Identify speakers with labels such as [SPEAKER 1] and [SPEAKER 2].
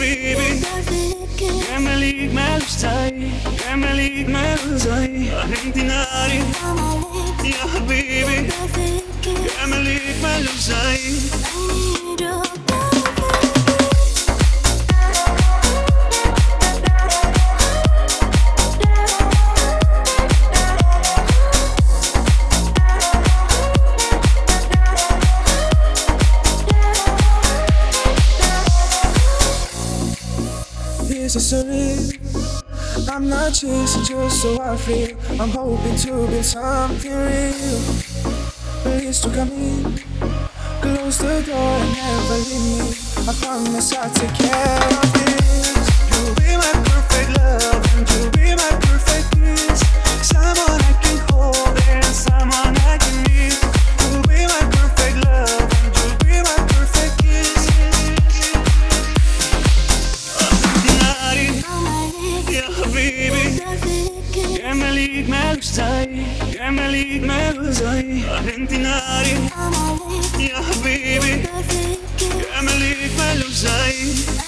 [SPEAKER 1] حبيبي جمالك مالوش زي
[SPEAKER 2] جمالك مالوش زي انت ناري يا حبيبي جمالك مالوش زي surreal. I'm not chasing just so I feel. I'm hoping to build something real. Please look come in. Close the door and never leave me. I promise I'll take care of this.
[SPEAKER 1] جمالك مالوش زي جمالك مالوش زي انت ناري يا حبيبي جمالك مالوش زي
[SPEAKER 3] I need your